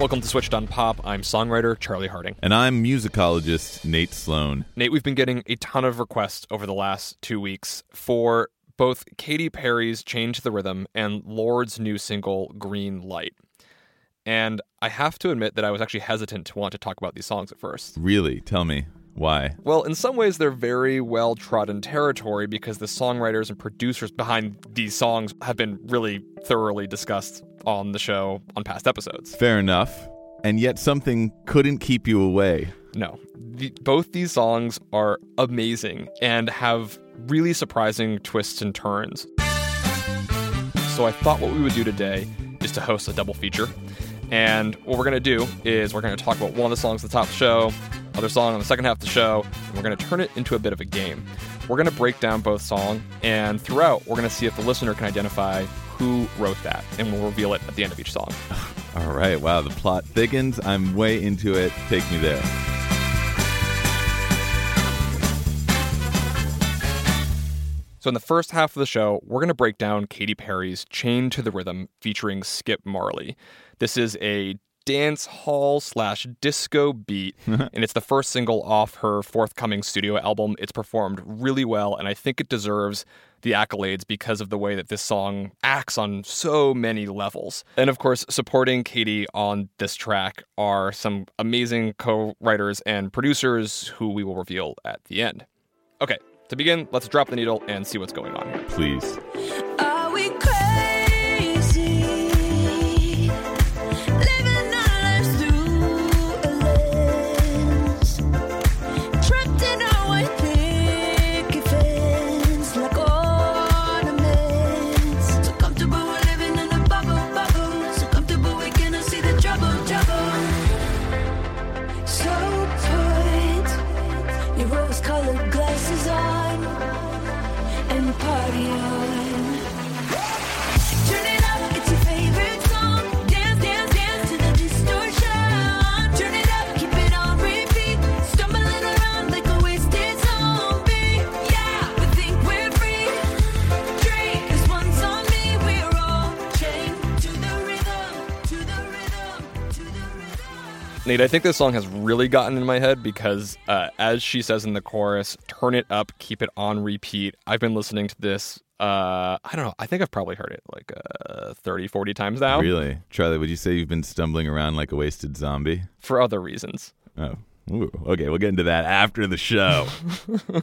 Welcome to Switched on Pop. I'm songwriter Charlie Harding. And I'm musicologist Nate Sloan. Nate, we've been getting a ton of requests over the last two weeks for both Katy Perry's Change the Rhythm and Lorde's new single, Green Light. And I have to admit that I was actually hesitant to want to talk about these songs at first. Really? Tell me. Why? Well, in some ways, they're very well trodden territory because the songwriters and producers behind these songs have been really thoroughly discussed on the show on past episodes. Fair enough. And yet something couldn't keep you away. No. The, both these songs are amazing and have really surprising twists and turns. So I thought what we would do today is to host a double feature. And what we're going to do is we're going to talk about one of the songs at the top of the show, other song on the second half of the show, and we're going to turn it into a bit of a game. We're going to break down both song, and throughout, we're going to see if the listener can identify who wrote that, and we'll reveal it at the end of each song. All right, wow, the plot thickens. I'm way into it. Take me there. So, in the first half of the show, we're going to break down Katy Perry's Chain to the Rhythm featuring Skip Marley. This is a dance hall slash disco beat, and it's the first single off her forthcoming studio album. It's performed really well, and I think it deserves the accolades because of the way that this song acts on so many levels. And of course, supporting Katy on this track are some amazing co writers and producers who we will reveal at the end. Okay, to begin, let's drop the needle and see what's going on here. Please. Nate, I think this song has really gotten in my head because, uh, as she says in the chorus, turn it up, keep it on repeat. I've been listening to this, uh, I don't know, I think I've probably heard it like uh, 30, 40 times now Really? Charlie, would you say you've been stumbling around like a wasted zombie? for other reasons. Oh. Ooh, okay, we'll get into that after the show.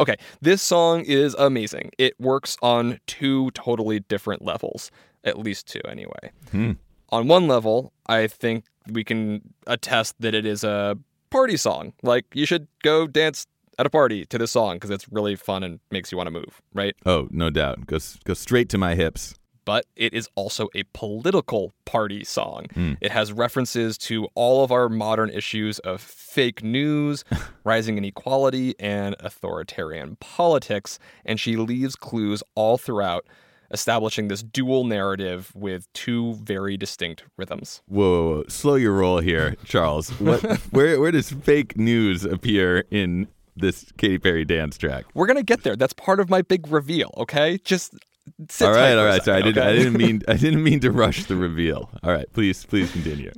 Okay, this song is amazing. It works on two totally different levels, at least two anyway. Hmm. On one level, I think we can attest that it is a party song. Like, you should go dance at a party to this song because it's really fun and makes you want to move, right? oh, no doubt. Go, go straight to my hips. but it is also a political party song. Hmm. It has references to all of our modern issues of fake news, rising inequality, and authoritarian politics, and she leaves clues all throughout, establishing this dual narrative with two very distinct rhythms. Whoa, whoa, whoa. slow your roll here, Charles. What, where, where does fake news appear in this Katy Perry dance track? We're gonna get there. That's part of my big reveal, okay? Just sit all right, all a. Sorry, I didn't, I didn't mean, I didn't mean to rush the reveal. All right, please, please continue.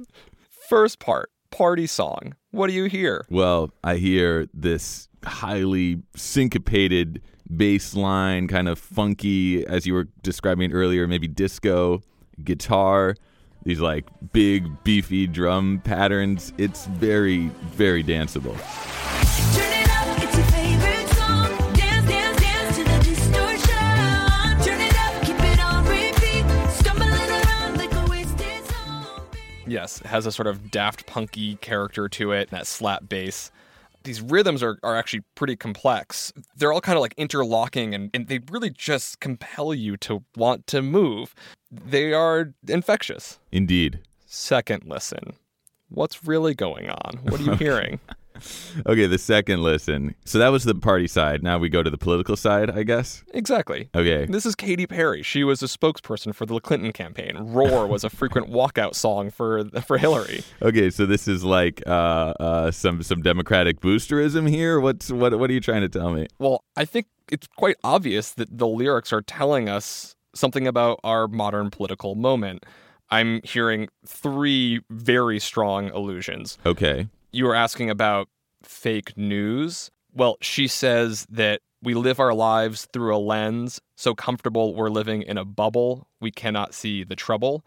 First part, party song. What do you hear? Well, I hear this highly syncopated bass line, kind of funky, as you were describing earlier, maybe disco, guitar, these like big, beefy drum patterns. It's very, very danceable. Turn it up, it's your favorite song. Dance, dance, dance to the distortion. Turn it up, keep it on repeat. Stumbling around like a wasted zombie. Yes, it has a sort of daft punky character to it, that slap bass. These rhythms are, are actually pretty complex. They're all kind of like interlocking and, and they really just compel you to want to move. They are infectious. Indeed. Second listen. What's really going on? What are you hearing? Okay, the second listen. So that was the party side. Now we go to the political side, I guess. Exactly. Okay. This is Katy Perry. She was a spokesperson for the Clinton campaign. Roar was a frequent walkout song for for Hillary. Okay, so this is like uh, uh, some some democratic boosterism here. What's what? What are you trying to tell me? Well, I think it's quite obvious that the lyrics are telling us something about our modern political moment. I'm hearing three very strong allusions. Okay, You were asking about fake news. Well, she says that we live our lives through a lens so comfortable we're living in a bubble we cannot see the trouble.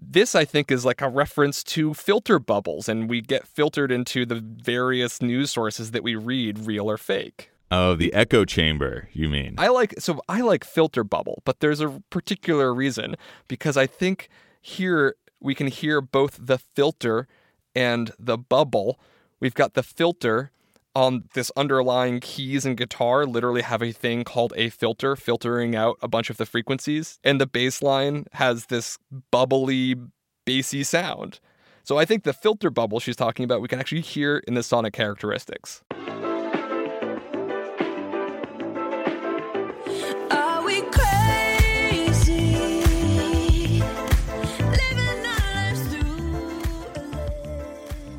This, I think, is like a reference to filter bubbles, and we get filtered into the various news sources that we read, real or fake. oh, the echo chamber. You mean? I like so I like filter bubble, but there's a particular reason because I think here we can hear both the filter and the bubble. We've got the filter on this underlying keys and guitar literally have a thing called a filter filtering out a bunch of the frequencies and the bass line has this bubbly bassy sound. So I think the filter bubble she's talking about we can actually hear in the sonic characteristics.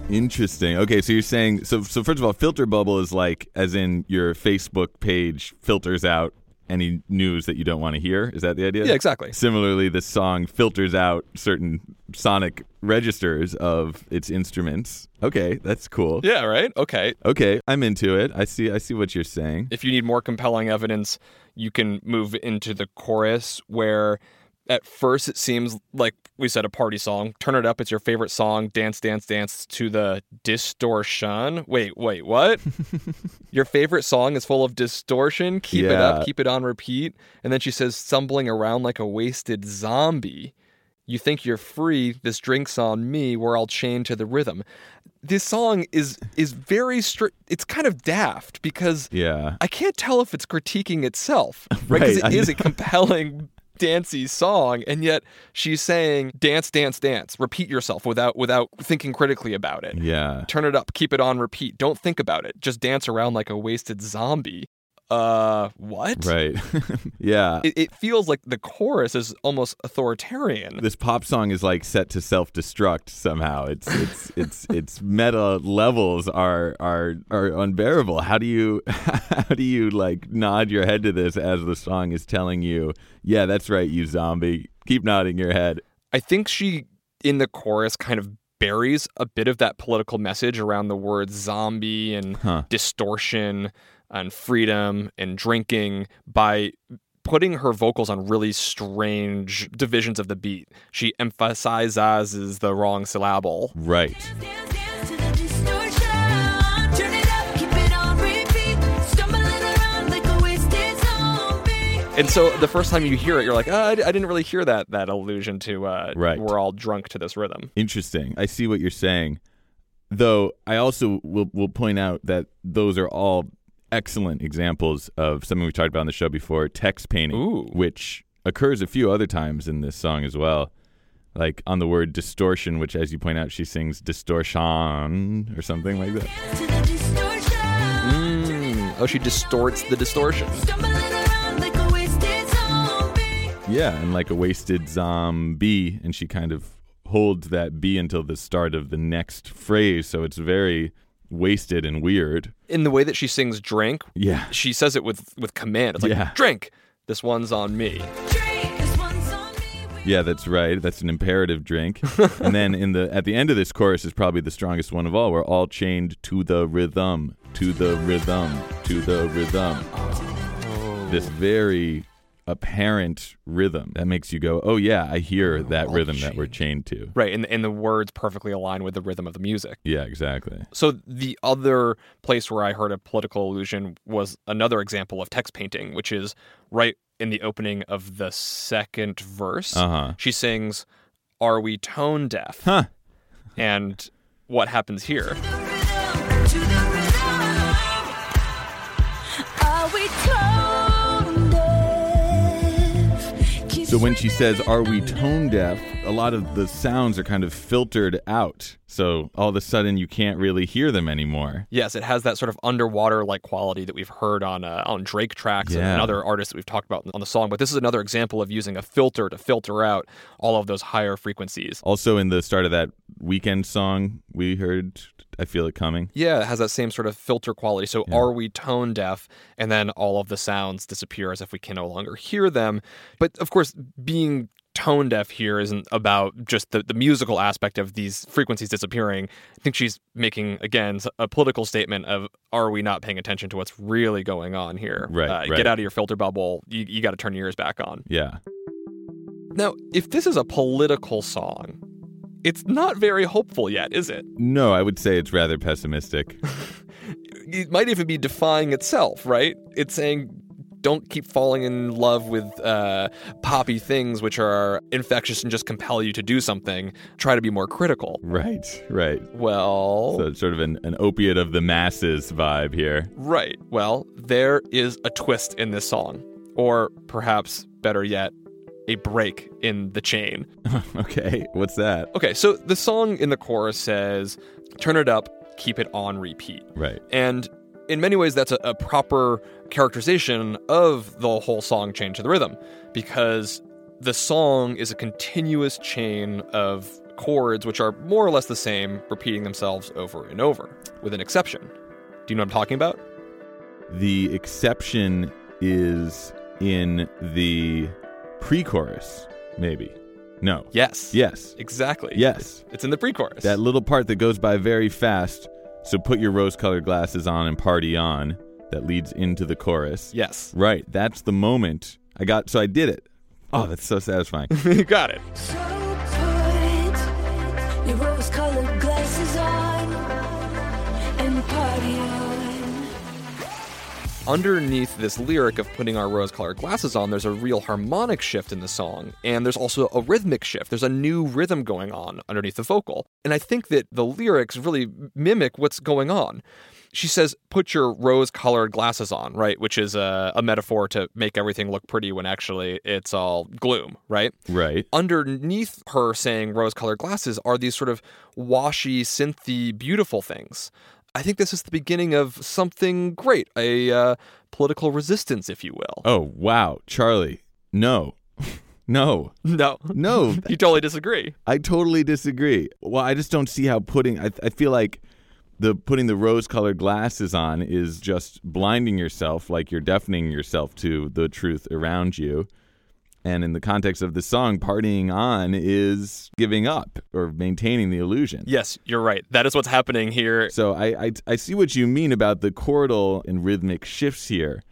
Interesting. Okay, so you're saying so. So first of all, filter bubble is like as in your Facebook page filters out any news that you don't want to hear. Is that the idea? Yeah, exactly. Similarly, the song filters out certain sonic registers of its instruments. Okay, that's cool. Yeah, right? Okay. Okay, I'm into it. I see. I see what you're saying. if you need more compelling evidence, you can move into the chorus where at first it seems like we said a party song. Turn it up, it's your favorite song. Dance, dance, dance to the distortion. Wait, wait, what? your favorite song is full of distortion. Keep it up, keep it on repeat. And then she says, stumbling around like a wasted zombie. You think you're free, this drink's on me, we're all chained to the rhythm. This song is is very strict. It's kind of daft because Yeah. I can't tell if it's critiquing itself, right? Because Right, it I is a compelling, dancey song, and yet she's saying dance, dance, dance. Repeat yourself without without thinking critically about it. Yeah. Turn it up, keep it on repeat. Don't think about it. Just dance around like a wasted zombie. Uh, what? Right. yeah. It, it feels like the chorus is almost authoritarian. this pop song is like set to self-destruct somehow. It's it's it's its meta levels are are are unbearable. How do you how do you like nod your head to this as the song is telling you, "Yeah, that's right, you zombie. Keep nodding your head." I think she, in the chorus, kind of buries a bit of that political message around the words zombie and Huh. distortion and freedom and drinking by putting her vocals on really strange divisions of the beat. She emphasizes the wrong syllable. Right. Dance, dance to the distortion. Turn it up, keep it on repeat. Stumbling around like a wasted zombie. And so the first time you hear it, you're like, oh, I, I didn't really hear that that allusion to uh, Right. we're all drunk to this rhythm. Interesting. I see what you're saying. Though I also will will point out that those are all excellent examples of something we talked about on the show before, text painting, Ooh. which occurs a few other times in this song as well. Like on the word distortion, which as you point out, she sings distortion or something like that. Dance to the distortion. Mm. Oh, she distorts the distortion. Stumbling around like a wasted zombie. Yeah, and like a wasted zombie, and she kind of holds that B until the start of the next phrase, so it's very wasted and weird. In the way that she sings drink, Yeah. she says it with with command. It's like Yeah. drink. This one's on me. Drink, this one's on me. Yeah, that's right. That's an imperative drink. and then in the at the end of this chorus is probably the strongest one of all. We're all chained to the rhythm, to the rhythm, to the rhythm. this very apparent rhythm that makes you go, "Oh yeah, I hear that all rhythm that we're chained to." Right, and, and the words perfectly align with the rhythm of the music. Yeah, exactly. So the other place where I heard a political allusion was another example of text painting, which is right in the opening of the second verse. Uh-huh. She sings, "Are we tone deaf?" Huh. And what happens here? So when she says, "Are we tone deaf?" A lot of the sounds are kind of filtered out. So all of a sudden you can't really hear them anymore. Yes, it has that sort of underwater like quality that we've heard on uh, on Drake tracks and, and other artists that we've talked about on the song. But this is another example of using a filter to filter out all of those higher frequencies. Also in the start of that Weeknd song we heard, I feel it coming. Yeah, it has that same sort of filter quality. So are we tone deaf? And then all of the sounds disappear as if we can no longer hear them. But of course, being tone deaf here isn't about just the, the musical aspect of these frequencies disappearing. I think she's making, again, a political statement of are we not paying attention to what's really going on here? Right, Uh, right. Get out of your filter bubble. You, you got to turn your ears back on. Yeah. Now, if this is a political song, it's not very hopeful yet, is it? No, I would say it's rather pessimistic. it might even be defying itself, right? It's saying don't keep falling in love with uh, poppy things which are infectious and just compel you to do something. Try to be more critical. right, right. Well, So it's sort of an, an opiate of the masses vibe here. right. Well, there is a twist in this song. Or perhaps better yet, a break in the chain. okay, what's that? Okay, so the song in the chorus says, turn it up, keep it on repeat. Right. And in many ways, that's a, a proper characterization of the whole song Chained to the Rhythm, because the song is a continuous chain of chords which are more or less the same, repeating themselves over and over, with an exception. Do you know what I'm talking about? The exception is in the pre chorus, maybe. No. Yes. Yes. Exactly. Yes. It's in the pre chorus. That little part that goes by very fast. So put your rose colored glasses on and party on. That leads into the chorus. yes. Right. That's the moment. I got, so I did it. Oh, that's so satisfying. you got it. So put your rose-colored glasses on and party on. Underneath this lyric of putting our rose colored glasses on, there's a real harmonic shift in the song. And there's also a rhythmic shift. There's a new rhythm going on underneath the vocal. And I think that the lyrics really mimic what's going on. She says, put your rose colored glasses on, right? Which is a, a metaphor to make everything look pretty when actually it's all gloom, right? right. underneath her saying rose colored glasses are these sort of washy, synthy, beautiful things. I think this is the beginning of something great, a uh, political resistance, if you will. Oh, wow. Charlie. No. no. No, No. you totally disagree. I totally disagree. Well, I just don't see how putting. I, I feel like the putting the rose-colored glasses on is just blinding yourself, like you're deafening yourself to the truth around you. And in the context of the song, partying on is giving up or maintaining the illusion. Yes, you're right. That is what's happening here. So I, I I see what you mean about the chordal and rhythmic shifts here,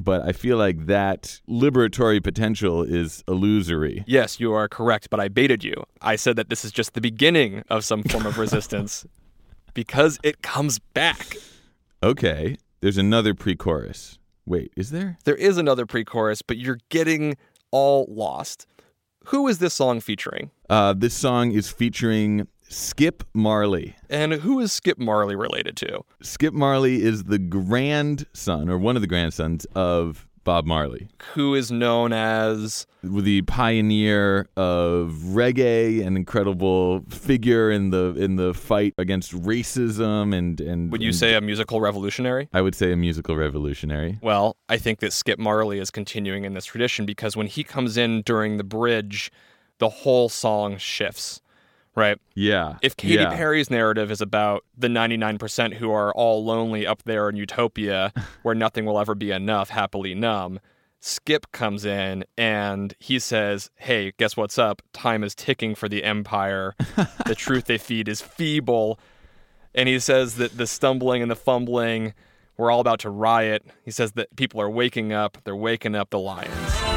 but I feel like that liberatory potential is illusory. Yes, you are correct, but I baited you. I said that this is just the beginning of some form of resistance because it comes back. Okay, there's another pre-chorus. Wait, is there? There is another pre chorus, but you're getting all lost. Who is this song featuring? Uh, this song is featuring Skip Marley. And who is Skip Marley related to? Skip Marley is the grandson, or one of the grandsons, of Bob Marley, Who is known as the pioneer of reggae, an incredible figure in the in the fight against racism, and and Would you and say a musical revolutionary? I would say a musical revolutionary. Well, I think that Skip Marley is continuing in this tradition because when he comes in during the bridge, the whole song shifts, right? Yeah. If Katy yeah. Perry's narrative is about the 99% who are all lonely up there in utopia where nothing will ever be enough, happily numb, Skip comes in and he says, Hey, guess what's up? Time is ticking for the empire. the truth they feed is feeble. And he says that the stumbling and the fumbling We're all about to riot. He says that people are waking up. They're waking up the lions.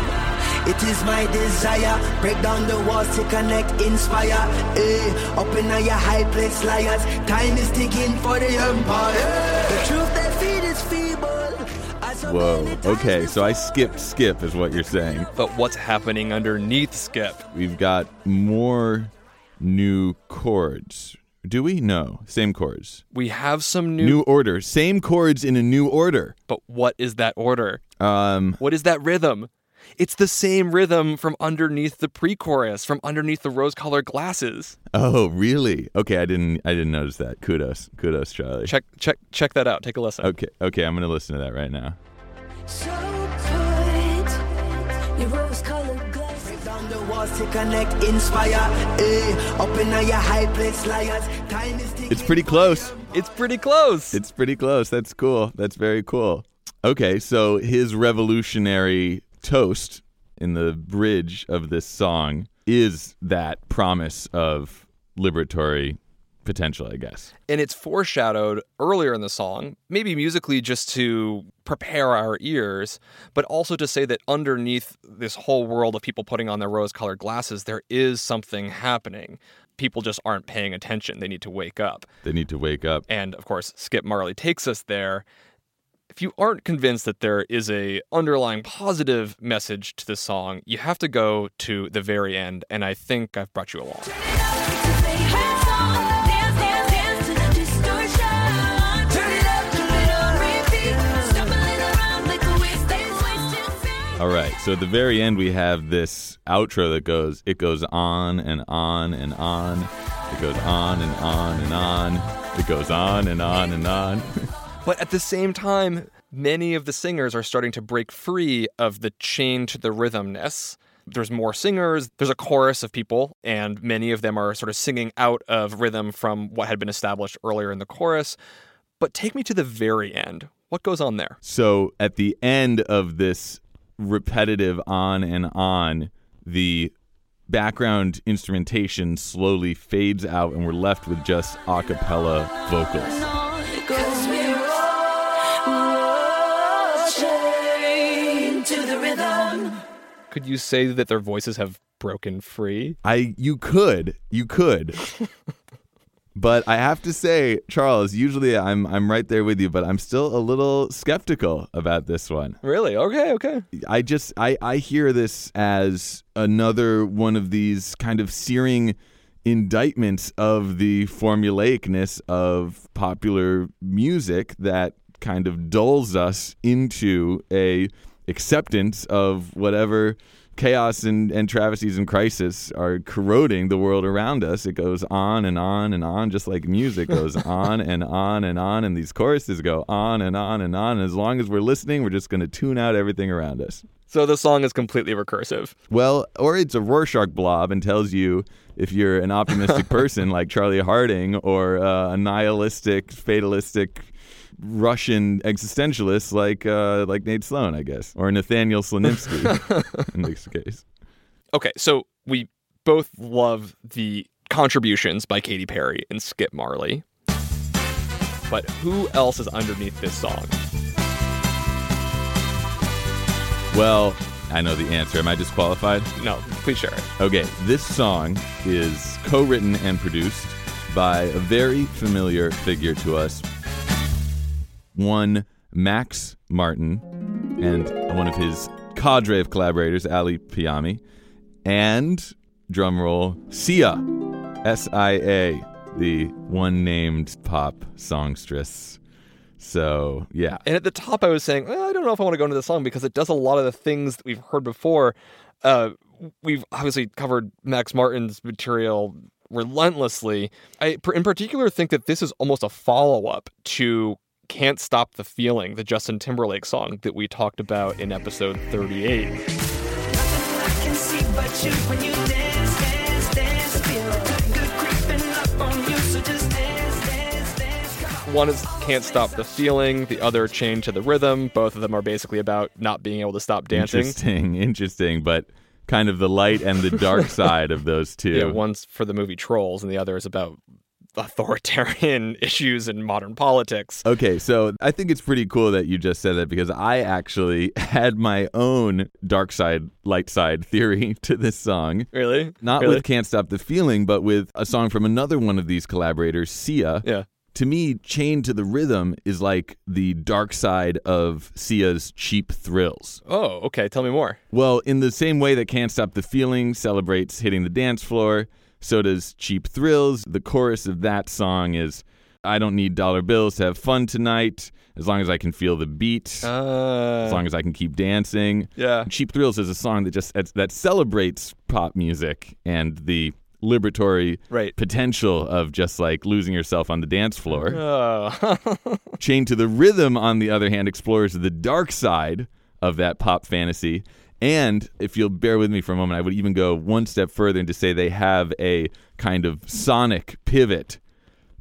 It is my desire. Break down the walls to connect, inspire. Eh, up in your high place, liars. Time is ticking for the empire. The truth they feed is feeble. As Whoa. Okay, so I skipped skip is what you're saying. But what's happening underneath Skip? We've got more new chords. Do we? No. Same chords. We have some new, New order. Same chords in a new order. but what is that order? Um What is that rhythm? It's the same rhythm from underneath the pre-chorus, from underneath the rose-colored glasses. Oh, really? Okay, I didn't I didn't notice that. Kudos. Kudos, Charlie. Check check check that out. Take a listen. Okay, okay, I'm going to listen to that right now. So put your rose-colored glasses. Break the walls to connect, inspire. Eh, up in your high place, liars. Time is. It's pretty close. It's pretty close. It's pretty close. That's cool. That's very cool. Okay, so his revolutionary toast in the bridge of this song is that promise of liberatory potential, I guess. and it's foreshadowed earlier in the song, maybe musically just to prepare our ears, but also to say that underneath this whole world of people putting on their rose colored glasses, there is something happening. People just aren't paying attention. They need to wake up. They need to wake up. And of course, Skip Marley takes us there. If you aren't convinced that there is a underlying positive message to this song, you have to go to the very end, and I think I've brought you along. All right. So at the very end we have this outro that goes it goes on and on and on. It goes on and on and on. It goes on and on and on. But at the same time, many of the singers are starting to break free of the chain to the rhythmness. There's more singers, there's a chorus of people, and many of them are sort of singing out of rhythm from what had been established earlier in the chorus. But take me to the very end. What goes on there? So at the end of this repetitive on and on, the background instrumentation slowly fades out and we're left with just a cappella vocals. Could you say that their voices have broken free? I you could, you could. but I have to say, Charles, usually I'm I'm right there with you, but I'm still a little skeptical about this one. Really? Okay, okay. I just I I hear this as another one of these kind of searing indictments of the formulaicness of popular music that kind of dulls us into a acceptance of whatever chaos and, and travesties and crisis are corroding the world around us. It goes on and on and on, just like music goes on and on and on, and these choruses go on and on and on. And as long as we're listening, we're just going to tune out everything around us. So the song is completely recursive. Well, or it's a Rorschach blob and tells you if you're an optimistic person like Charlie Harding or uh, a nihilistic, fatalistic Russian existentialists like uh, like Nate Sloan, I guess, or Nathaniel Slanimsky in this case. Okay, so we both love the contributions by Katy Perry and Skip Marley. But who else is underneath this song? Well, I know the answer. Am I disqualified? No, please share it. Okay, this song is co-written and produced by a very familiar figure to us, one Max Martin, and one of his cadre of collaborators, Ali Payami, and drumroll Sia, S-I-A, the one-named pop songstress. So yeah, And at the top, I was saying, well, I don't know if I want to go into the song because it does a lot of the things that we've heard before. Uh, we've obviously covered Max Martin's material relentlessly. I, in particular, think that this is almost a follow up to Can't Stop the Feeling, the Justin Timberlake song that we talked about in episode 38. Nothing I can see but you when you dance, dance, dance. Feel good creeping up on you, so just dance, dance, dance. Come on. One is Can't Stop the Feeling, the other Chained to the Rhythm. Both of them are basically about not being able to stop dancing. interesting, interesting, but kind of the light and the dark side of those two. Yeah, one's for the movie Trolls, and the other is about authoritarian issues in modern politics. Okay, so I think it's pretty cool that you just said that because I actually had my own dark side, light side theory to this song. Really? Not Really? with Can't Stop the Feeling, but with a song from another one of these collaborators, Sia. Yeah. To me, Chained to the Rhythm is like the dark side of Sia's cheap thrills. Oh, okay. Tell me more. Well, in the same way that Can't Stop the Feeling celebrates hitting the dance floor, so does Cheap Thrills. The chorus of that song is I don't need dollar bills to have fun tonight, as long as I can feel the beat, Uh, as long as I can keep dancing. yeah. Cheap Thrills is a song that just that celebrates pop music and the liberatory Right. potential of just like losing yourself on the dance floor. Oh. Chained to the Rhythm, on the other hand, explores the dark side of that pop fantasy. And if you'll bear with me for a moment, I would even go one step further and to say they have a kind of sonic pivot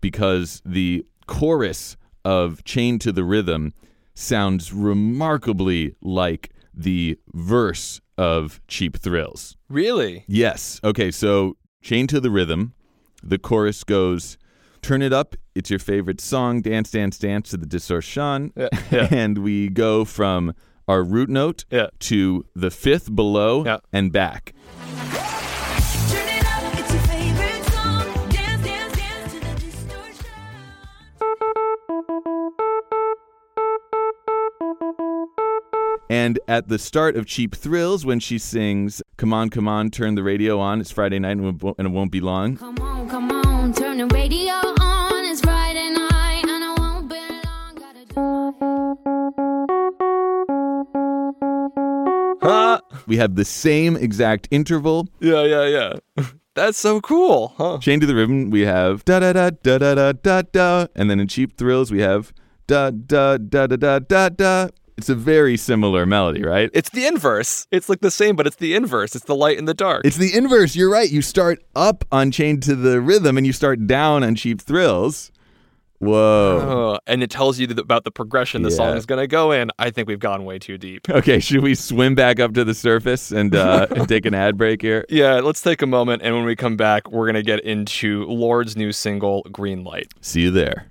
because the chorus of Chained to the Rhythm sounds remarkably like the verse of Cheap Thrills. really? Yes. Okay, so Chain to the Rhythm. The chorus goes, Turn it up. It's your favorite song. Dance, dance, dance to the distortion. Yeah, yeah. and we go from our root note Yeah. to the fifth below Yeah. and back. And at the start of Cheap Thrills, when she sings, Come on, come on, turn the radio on. It's Friday night and it won't- and it won't be long. We have the same exact interval. Yeah, yeah, yeah. That's so cool, huh? Chain to the Rhythm, we have da da da da da da da da. And then in Cheap Thrills, we have da da da da da da da. It's a very similar melody, right? It's the inverse. It's like the same, but it's the inverse. It's the light and the dark. It's the inverse. You're right. You start up on Chained to the Rhythm and you start down on Cheap Thrills. Whoa. Oh, and it tells you about the progression the Yeah. song is going to go in. I think we've gone way too deep. Okay, should we swim back up to the surface and, uh, and take an ad break here? Yeah, let's take a moment, and when we come back, we're going to get into Lorde's new single, Green Light. See you there.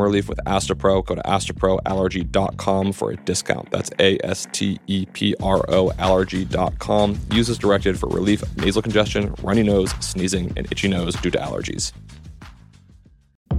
relief with Astepro. Go to asteproallergy.com for a discount. That's A S T E P R O allergy.com. Use as directed for relief of nasal congestion, runny nose, sneezing, and itchy nose due to allergies.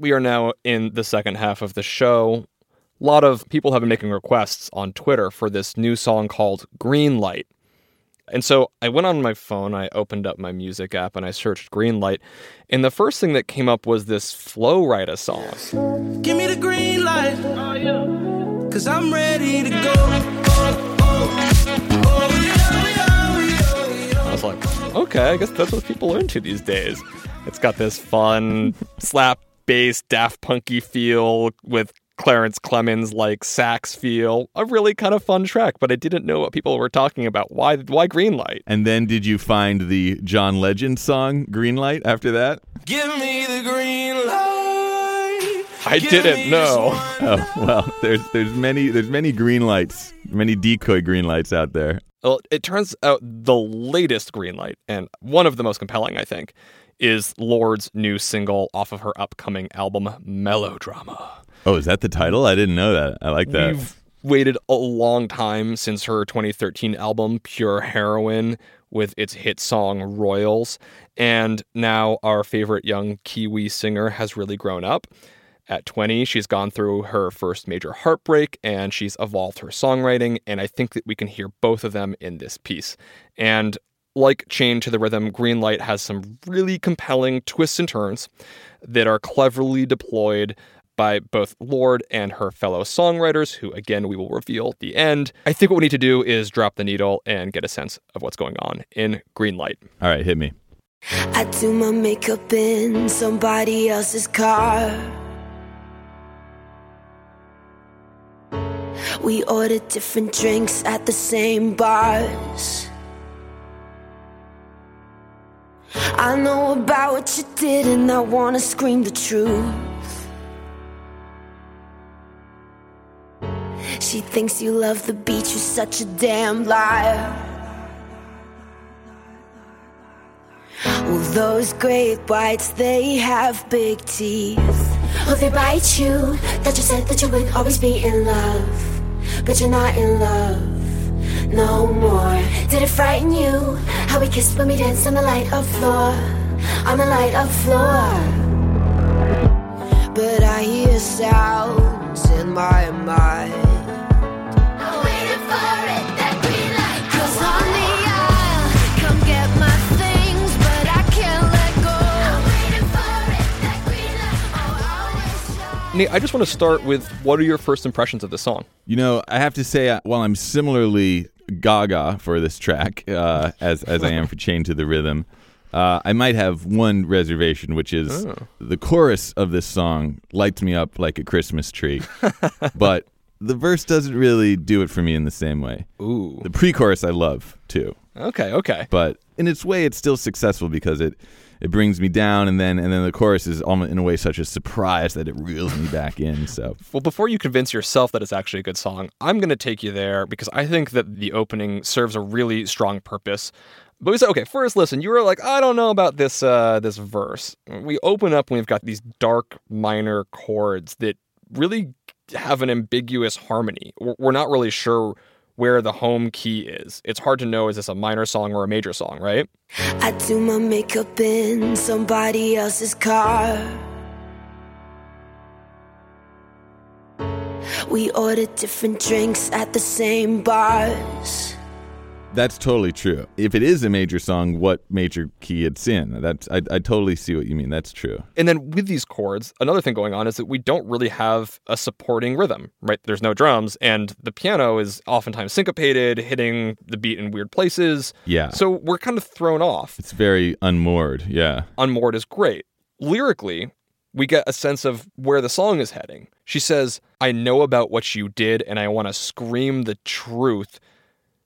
We are now in the second half of the show. A lot of people have been making requests on Twitter for this new song called Green Light. And so I went on my phone, I opened up my music app, and I searched Green Light. And the first thing that came up was this Flo Rida song. Give me the green light. Oh, Cause I'm ready to go. Oh, oh, oh, yeah, I was like, okay, I guess that's what people are into these days. It's got this fun slap bass, Daft Punky feel with Clarence Clemons like sax feel. A really kind of fun track, but I didn't know what people were talking about. Why why green light? And then did you find the John Legend song Green Light after that? Give me the green light. I Give didn't know. just one Oh well, there's there's many there's many green lights, many decoy green lights out there. Well, it turns out the latest green light, and one of the most compelling, I think, is Lorde's new single off of her upcoming album, Melodrama. Oh, is that the title? I didn't know that. I like that. We've waited a long time since her 2013 album, Pure Heroine, with its hit song Royals. And now our favorite young Kiwi singer has really grown up. At 20, she's gone through her first major heartbreak and she's evolved her songwriting. And I think that we can hear both of them in this piece. And like Chain to the Rhythm, Greenlight has some really compelling twists and turns that are cleverly deployed by both Lorde and her fellow songwriters, who again we will reveal at the end. I think what we need to do is drop the needle and get a sense of what's going on in Greenlight. All right, hit me. I do my makeup in somebody else's car. We order different drinks at the same bars. I know about what you did, and I wanna scream the truth. She thinks you love the beach, you're such a damn liar. Well, those great whites, they have big teeth. Oh, they bite you. That you said that you would always be in love. But you're not in love no more. Did it frighten you? How we kissed when we danced on the light of floor. On the light of floor. But I hear sounds in my mind. I'm waiting for it, that green light. 'Cause on the aisle, come get my things, but I can't let go. I'm waiting for it, that green light. Oh, I always shine. Nate, I just want to start with what are your first impressions of the song? You know, I have to say, uh, while I'm similarly gaga for this track, uh, as as I am for Chain to the Rhythm, uh, I might have one reservation, which is the chorus of this song lights me up like a Christmas tree, but the verse doesn't really do it for me in the same way. Ooh. The pre-chorus I love too, Okay, okay. but in its way, it's still successful because it it brings me down, and then and then the chorus is almost in a way such a surprise that it reels me back in. So Well, before you convince yourself that it's actually a good song, I'm going to take you there because I think that the opening serves a really strong purpose. But we said, okay, first listen, you were like, I don't know about this uh, this verse. We open up and we've got these dark minor chords that really have an ambiguous harmony. We're we're not really sure where the home key is. It's hard to know is this a minor song or a major song, right? I do my makeup in somebody else's car. We order different drinks at the same bars. That's totally true. If it is a major song, what major key it's in? That's I, I totally see what you mean. That's true. And then with these chords, another thing going on is that we don't really have a supporting rhythm, right? There's no drums, and the piano is oftentimes syncopated, hitting the beat in weird places. Yeah. So we're kind of thrown off. It's very unmoored. Yeah. Unmoored is great. Lyrically, we get a sense of where the song is heading. She says, I know about what you did, and I want to scream the truth.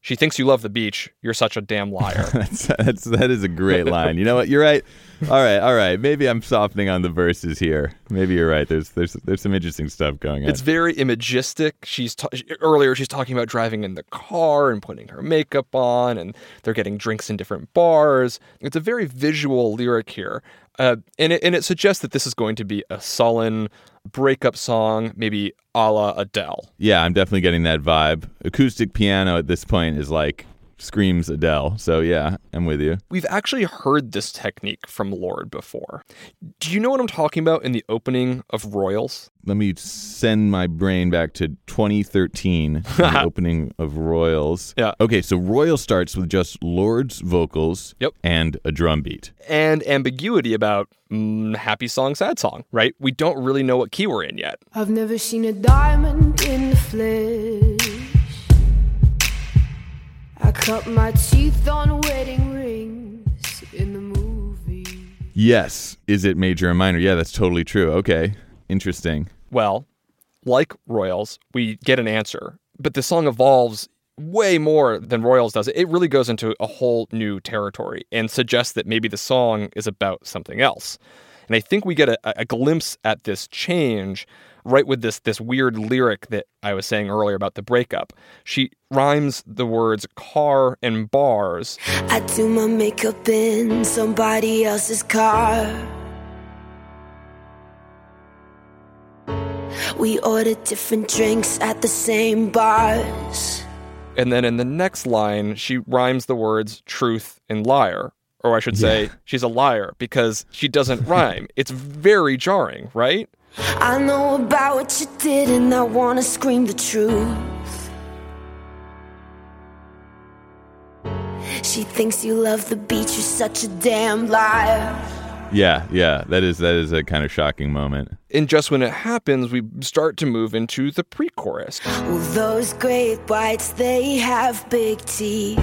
She thinks you love the beach. You're such a damn liar. That's, that's that is a great line. You know what? You're right. All right, all right. Maybe I'm softening on the verses here. Maybe you're right. There's there's there's some interesting stuff going on. It's very imagistic. She's ta- earlier she's talking about driving in the car and putting her makeup on, and they're getting drinks in different bars. It's a very visual lyric here, uh, and it and it suggests that this is going to be a sullen breakup song, maybe a la Adele. yeah, I'm definitely getting that vibe. Acoustic piano at this point is like screams Adele. So yeah, I'm with you. We've actually heard this technique from Lorde before. Do you know what I'm talking about in the opening of Royals? Let me send my brain back to 2013, the opening of Royals. Yeah. Okay, so Royal starts with just Lorde's vocals Yep. and a drum beat. And ambiguity about mm, happy song, sad song, right? We don't really know what key we're in yet. I've never seen a diamond in the flesh. I cut my teeth on wedding rings in the movie. Yes. Is it major or minor? Yeah, that's totally true. Okay. Interesting. Well, like Royals, we get an answer, but the song evolves way more than Royals does. It really goes into a whole new territory and suggests that maybe the song is about something else. And I think we get a, a glimpse at this change right with this this weird lyric that I was saying earlier about the breakup. She rhymes the words car and bars. I do my makeup in somebody else's car. We order different drinks at the same bars. And then in the next line, she rhymes the words truth and liar. Or I should say, she's a liar because she doesn't rhyme. It's very jarring, right? I know about what you did and I wanna scream the truth. She thinks you love the beach, you're such a damn liar. Yeah, yeah, that is that is a kind of shocking moment. And just when it happens, we start to move into the pre chorus. Well, those great whites, they have big teeth.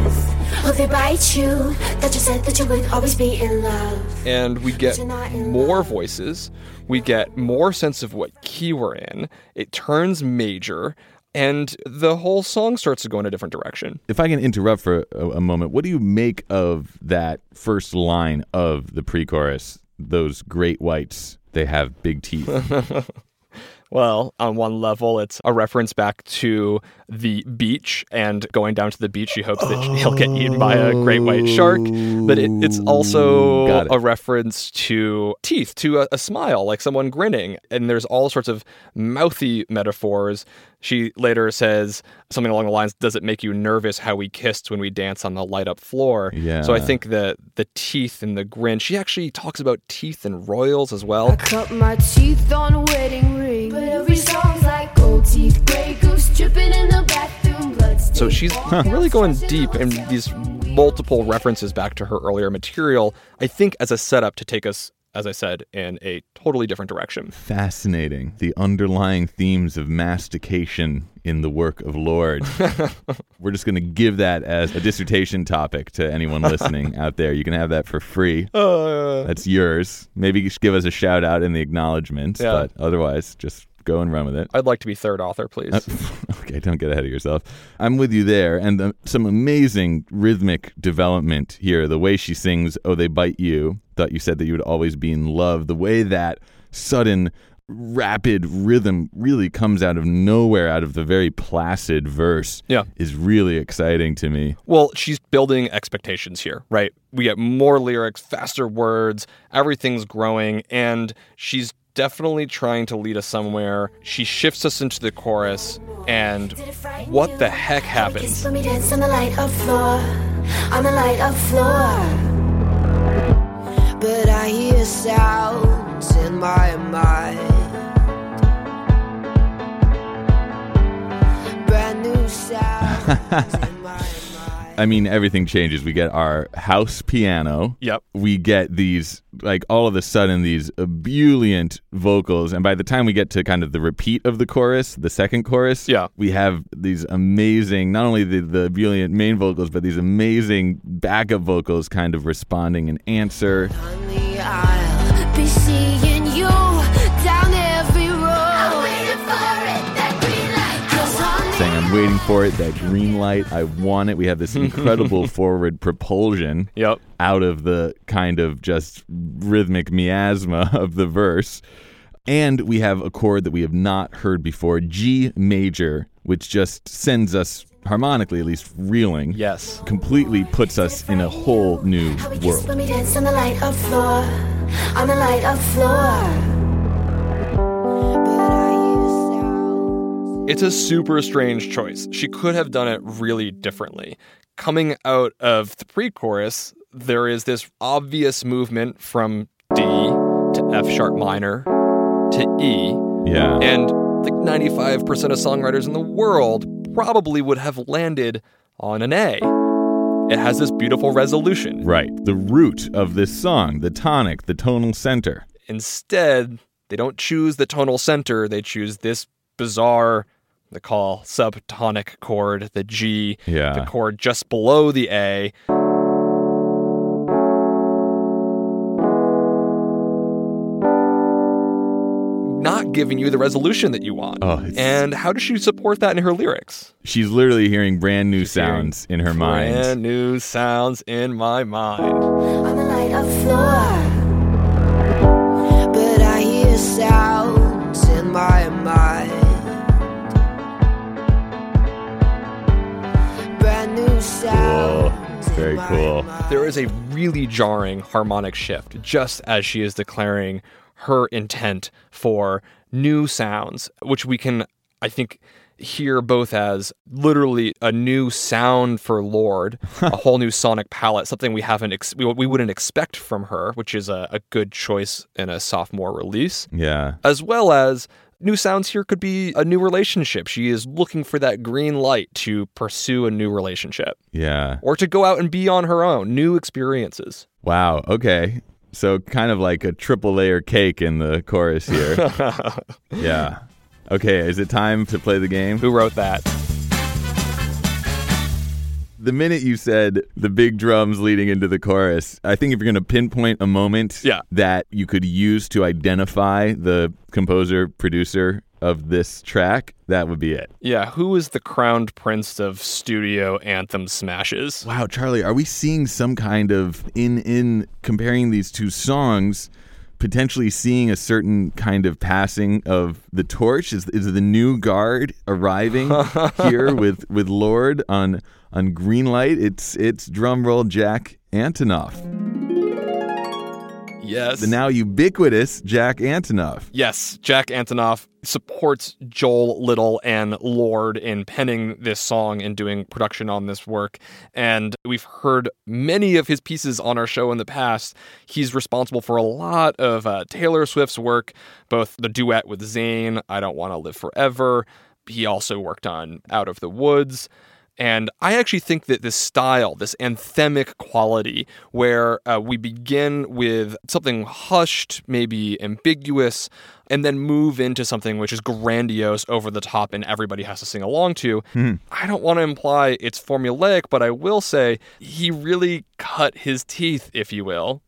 Well, they bite you. That you said that you would always be in love. and we get more voices. We get more sense of what key we're in. It turns major, and the whole song starts to go in a different direction. If I can interrupt for a, a moment, what do you make of that first line of the pre-chorus? Those great whites, they have big teeth. Well, on one level, it's a reference back to the beach and going down to the beach. He hopes that he'll get eaten by a great white shark. But it, it's oh. also it. a reference to teeth, to a, a smile, like someone grinning. And there's all sorts of mouthy metaphors. She later says something along the lines Does it make you nervous how we kissed when we danced on the light up floor? Yeah. So I think that the teeth and the grin, she actually talks about teeth and royals as well. Cut my teeth on wedding ring. But every song's like gold teeth, gray goose dripping in the bathroom, blood So she's really going deep in these multiple references back to her earlier material, I think as a setup to take us, as I said, in a totally different direction. Fascinating. The underlying themes of mastication in the work of Lorde. We're just going to give that as a dissertation topic to anyone listening out there. You can have that for free. Uh, That's yours. Maybe you should give us a shout out in the acknowledgments, Yeah. but otherwise, just go and run with it. I'd like to be third author, please. okay, don't get ahead of yourself. I'm with you there. And uh, some amazing rhythmic development here. The way she sings, Oh, They Bite You. Thought you said that you would always be in love. The way that sudden, rapid rhythm really comes out of nowhere, out of the very placid verse, Yeah. is really exciting to me. Well, she's building expectations here, right? We get more lyrics, faster words, everything's growing, and she's definitely trying to lead us somewhere. She shifts us into the chorus, and what the heck happens? Let me dance on the light up floor, on the light up floor. But I hear sounds in my mind. Brand new sounds in my mind. I mean, everything changes. We get our house piano. Yep. We get these, like, all of a sudden, these ebullient vocals. And by the time we get to kind of the repeat of the chorus, the second chorus, Yeah. we have these amazing, not only the, the ebullient main vocals, but these amazing backup vocals kind of responding in answer. Saying, waiting for it, that green light, I want it. We have this incredible forward propulsion Yep. out of the kind of just rhythmic miasma of the verse. And we have a chord that we have not heard before, G major, which just sends us, harmonically at least, reeling. Yes. Completely puts us in a whole new How we kiss world. when we dance on the light up floor, on the light up floor. It's a super strange choice. She could have done it really differently. Coming out of the pre chorus, there is this obvious movement from D to F sharp minor to E. Yeah. And like 95% of songwriters in the world probably would have landed on an A. It has this beautiful resolution. right. The root of this song, the tonic, the tonal center. Instead, they don't choose the tonal center, they choose this bizarre, the call subtonic chord, the G, Yeah. the chord just below the A. Not giving you the resolution that you want. Oh, and how does she support that in her lyrics? She's literally hearing brand new hearing sounds in her mind. Brand new sounds in my mind. on the light up floor. But I hear sounds in my mind. Cool. There is a really jarring harmonic shift just as she is declaring her intent for new sounds, which we can, I think, hear both as literally a new sound for Lorde, a whole new sonic palette, something we haven't ex- we, we wouldn't expect from her, which is a, a good choice in a sophomore release, Yeah. as well as new sounds here could be a new relationship. She is looking for that green light to pursue a new relationship Yeah. or to go out and be on her own, new experiences. Wow. Okay. So kind of like a triple layer cake in the chorus here. yeah. Okay. Is it time to play the game? Who wrote that? The minute you said the big drums leading into the chorus, I think if you're going to pinpoint a moment Yeah. that you could use to identify the composer, producer of this track, that would be it. Yeah, who is the crowned prince of studio anthem smashes? Wow, Charlie, are we seeing some kind of in in comparing these two songs, potentially seeing a certain kind of passing of the torch? Is is the new guard arriving here with with Lorde on on green light? It's it's drum roll Jack Antonoff, Yes. the now ubiquitous Jack Antonoff. Yes, Jack Antonoff supports Joel Little and Lorde in penning this song and doing production on this work. And we've heard many of his pieces on our show in the past. He's responsible for a lot of uh, Taylor Swift's work, both the duet with Zayn, I Don't Want to Live Forever. He also worked on Out of the Woods. And I actually think that this style, this anthemic quality, where uh, we begin with something hushed, maybe ambiguous, and then move into something which is grandiose, over the top, and everybody has to sing along to, I don't want to imply it's formulaic, but I will say he really cut his teeth, if you will.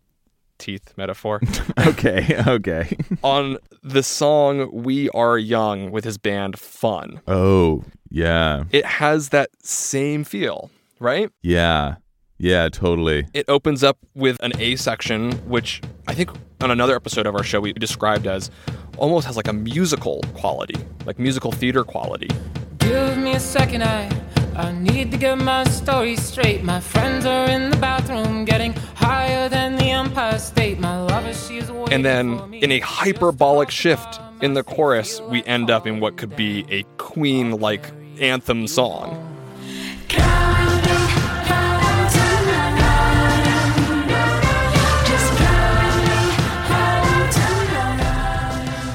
Teeth metaphor Okay, okay. on the song We Are Young with his band Fun. oh, yeah. It has that same feel, right? Yeah. Yeah, totally. It opens up with an A section, which I think on another episode of our show we described as almost has like a musical quality, like musical theater quality. Give me a second, I I need to get my story straight. My friends are in the bathroom, getting higher than the Empire State. My lover, she's waiting And then for me. in a hyperbolic shift in the chorus, we end up in what could be a Queen like anthem song.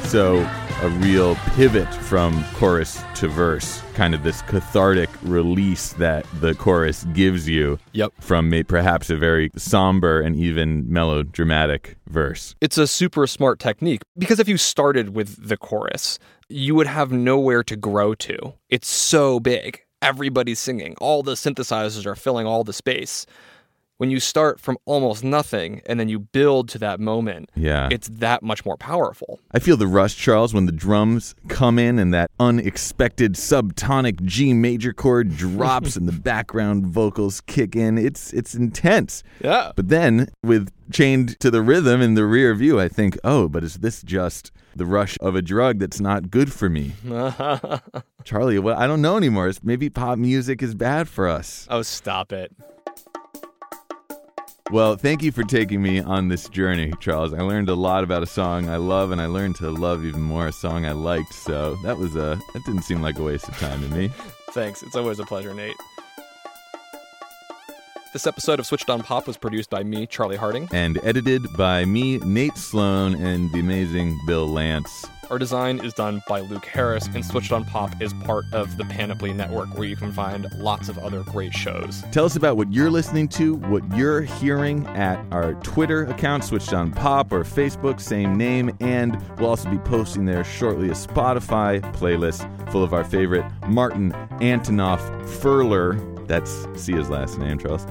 So, a real pivot from chorus to verse, kind of this cathartic release that the chorus gives you Yep. from may- perhaps a very somber and even melodramatic verse. It's a super smart technique because if you started with the chorus, you would have nowhere to grow to. It's so big. Everybody's singing. All the synthesizers are filling all the space. When you start from almost nothing and then you build to that moment, Yeah. it's that much more powerful. I feel the rush, Charles, when the drums come in and that unexpected subtonic G major chord drops and the background vocals kick in. It's it's intense. Yeah. But then with chained to the rhythm in the rear view, I think, oh, but is this just the rush of a drug that's not good for me? Charlie, well, I don't know anymore. It's- Maybe pop music is bad for us. Oh, stop it. Well, thank you for taking me on this journey, Charles. I learned a lot about a song I love, and I learned to love even more a song I liked. So that was a that didn't seem like a waste of time to me. Thanks. It's always a pleasure, Nate. This episode of Switched on Pop was produced by me, Charlie Harding. And edited by me, Nate Sloan, and the amazing Bill Lance. Our design is done by Luke Harris, and Switched on Pop is part of the Panoply Network, where you can find lots of other great shows. Tell us about what you're listening to, what you're hearing at our Twitter account, Switched on Pop, or Facebook, same name, and we'll also be posting there shortly a Spotify playlist full of our favorite Martin Antonoff Furler. That's Sia's last name, Charles.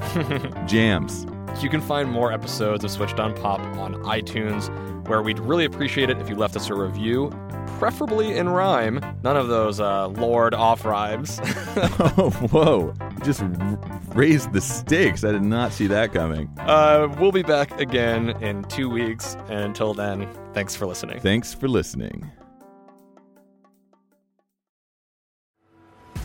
Jams. You can find more episodes of Switched on Pop on iTunes, where we'd really appreciate it if you left us a review, preferably in rhyme. None of those uh, Lord off rhymes. Oh, whoa. Just raised the stakes. I did not see that coming. uh, we'll be back again in two weeks, and until then, thanks for listening. Thanks for listening.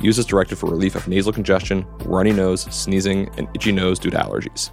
Use as directed for relief of nasal congestion, runny nose, sneezing, and itchy nose due to allergies.